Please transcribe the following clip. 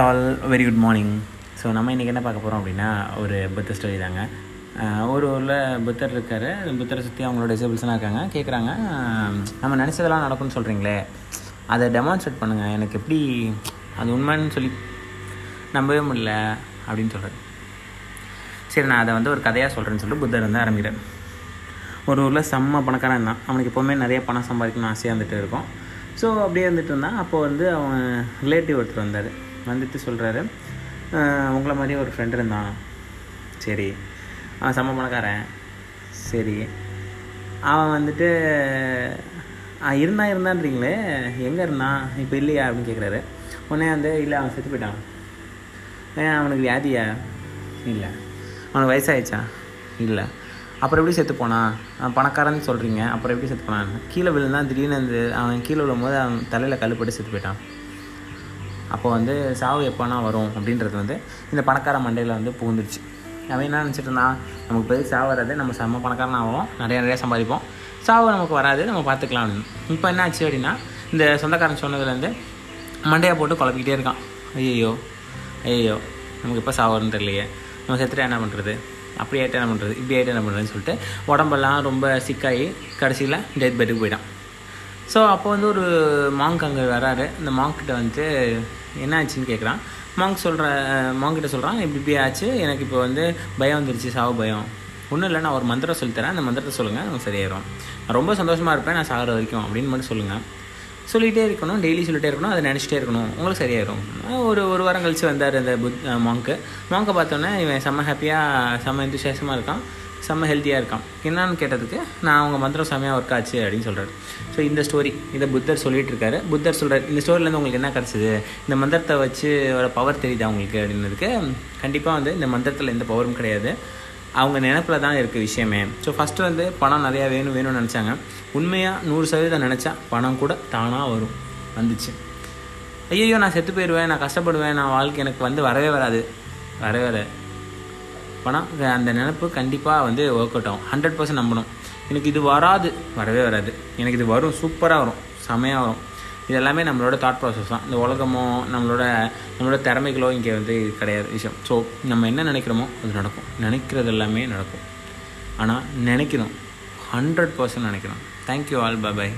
All very good morning so நம்ம இன்றைக்கி என்ன பார்க்க போகிறோம் அப்படின்னா ஒரு புத்த ஸ்டோரி தாங்க. ஒரு ஊரில் புத்தர் இருக்கார். புத்தரை சுற்றி அவங்களோட டிசபிள்ஸ்லாம் இருக்காங்க. கேட்குறாங்க நம்ம நினச்சதெல்லாம் நடக்கும்னு சொல்கிறீங்களே அதை டெமான்ஸ்ட்ரேட் பண்ணுங்கள் எனக்கு எப்படி அது உண்மைன்னு சொல்லி நம்பவே முடியல அப்படின்னு சொல்கிறார் சரி நான் அதை வந்து ஒரு கதையாக சொல்கிறேன்னு சொல்லிட்டு புத்தர் வந்து ஆரம்பிக்கிறேன் ஒரு ஊரில் செம்ம பணக்காரன் இருந்தான். அவனுக்கு எப்போவுமே நிறைய பணம் சம்பாதிக்கணும்னு ஆசையாக இருந்துகிட்டு இருக்கும். ஸோ அப்படியே வந்துட்டு இருந்தான். அப்போது வந்து அவன் ரிலேட்டிவ் ஒருத்தர் வந்தார். வந்துட்டு சொல்கிறாரு உங்களை மாதிரி ஒரு ஃப்ரெண்ட் இருந்தான். சரி. அவன் செம்ம பணக்காரன். சரி. அவன் வந்துட்டு இருந்தான் இருந்தான்றீங்களே? எங்கே இருந்தான்? இப்போ இல்லையா? அப்படின்னு கேட்குறாரு உடனே வந்து இல்லை அவன் செத்து போயிட்டான். ஏன் அவனுக்கு வியாதியா? இல்லை. அவனுக்கு வயசாயிடுச்சா? இல்லை. அப்புறம் எப்படி செத்து போனான்? அவன் பணக்காரன்னு சொல்கிறீங்க அப்புறம் எப்படி செத்து போனான்? கீழே விழுந்தான். திடீர்னு வந்து அவன் கீழே விழும்போது அவன் தலையில் கல்லுப்பட்டு செத்து போயிட்டான். அப்போ வந்து சாவு எப்போனா வரும் அப்படின்றது வந்து இந்த பணக்கார மண்டையில் வந்து புகுந்துருச்சு. அவன் என்ன நினச்சிட்டு இருந்தான் நமக்கு பெரிய சாவு வராது நம்ம செம்ம பணக்காரன் ஆகும் நிறைய நிறைய சம்பாதிப்போம். சாவு நமக்கு வராது நம்ம பார்த்துக்கலாம் அப்படின்னு இப்போ என்ன ஆச்சு அப்படின்னா இந்த சொந்தக்காரன் சொன்னதுலேருந்து மண்டையை போட்டு குழப்பிக்கிட்டே இருக்கான். ஐயோ ஐயோ நமக்கு எப்போ சாவு வரும்னு தெரியலையே. நம்ம செத்துட்டு என்ன பண்ணுறது அப்படி ஆகிட்டு என்ன பண்ணுறது இப்படி ஆகிட்டு என்ன பண்ணுறதுன்னு சொல்லிட்டு உடம்பெல்லாம் ரொம்ப சிக்காகி கடைசியில் டெத் பெட்டுக்கு போயிட்டான். ஸோ அப்போ வந்து ஒரு மாங்க் அங்கே வராரு. இந்த மாங்க்கிட்ட வந்து வந்துட்டு என்ன ஆச்சுன்னு கேட்குறான் மாங்க் சொல்கிற மாங்கிட்ட சொல்கிறான் இப்படி இப்படி ஆச்சு. எனக்கு இப்போ வந்து பயம் வந்துருச்சு சாவு பயம். ஒன்றும் இல்லை நான் ஒரு மந்திரம் சொல்லித்தரேன் அந்த மந்திரத்தை சொல்லுங்கள் நமக்கு சரியாயிரும். நான் ரொம்ப சந்தோஷமாக இருப்பேன் நான் சாகிற வரைக்கும். அப்படின்னு மட்டும் சொல்லுங்கள் சொல்லிகிட்டே இருக்கணும் டெய்லி சொல்லிகிட்டே இருக்கணும் அதை நினச்சிட்டே இருக்கணும். உங்களுக்கு சரியாயிரும். ஒரு ஒரு வாரம் கழித்து வந்தார் அந்த புத் மாங்க்கு மாங்கை பார்த்தோன்னே இவன் செம்ம ஹாப்பியாக செம்ம எந்தூசியாசமாக இருக்கான். செம்ம ஹெல்த்தியாக இருக்கான். என்னன்னு கேட்டதுக்கு நான் அவங்க மந்திரம் செம்மையாக ஒர்க் ஆச்சு அப்படின்னு சொல்கிறாரு ஸோ இந்த ஸ்டோரி இதை புத்தர் சொல்லிட்டு இருக்காரு புத்தர் சொல்கிறார் இந்த ஸ்டோரியிலேருந்து உங்களுக்கு என்ன கிடச்சிது? இந்த மந்திரத்தை வச்சு ஒரு பவர் தெரியுதா அவங்களுக்கு அப்படின்னதுக்கு கண்டிப்பாக வந்து இந்த மந்திரத்தில் எந்த பவரும் கிடையாது. அவங்க நினப்பில் தான் இருக்குது விஷயமே. ஸோ ஃபஸ்ட்டு வந்து பணம் நிறையா வேணும் வேணும்னு நினச்சாங்க. உண்மையாக நூறு சதவீதம் நினச்சா பணம் கூட தானாக வரும். வந்துச்சு. ஐயோ நான் செத்து போயிடுவேன் நான் கஷ்டப்படுவேன் நான் வாழ்க்கை எனக்கு வந்து வரவே வராது. வரவே வராது. ஆனால் அந்த நினப்பு கண்டிப்பாக வந்து ஒர்க் அவுட் ஆகும். ஹண்ட்ரட் பர்சன்ட் நம்பணும். எனக்கு இது வராது. வரவே வராது. எனக்கு இது வரும். சூப்பராக வரும். செமையாக வரும். இது எல்லாமே நம்மளோட தாட் ப்ராசஸ் தான். இந்த உலகமோ நம்மளோட நம்மளோட திறமைகளோ இங்கே வந்து இது கிடையாது விஷயம். ஸோ நம்ம என்ன நினைக்கிறோமோ அது நடக்கும். நினைக்கிறது எல்லாமே நடக்கும். ஆனால் நினைக்கிறோம் ஹண்ட்ரட் பர்சன்ட் நினைக்கிறோம் தேங்க்யூ ஆல் பை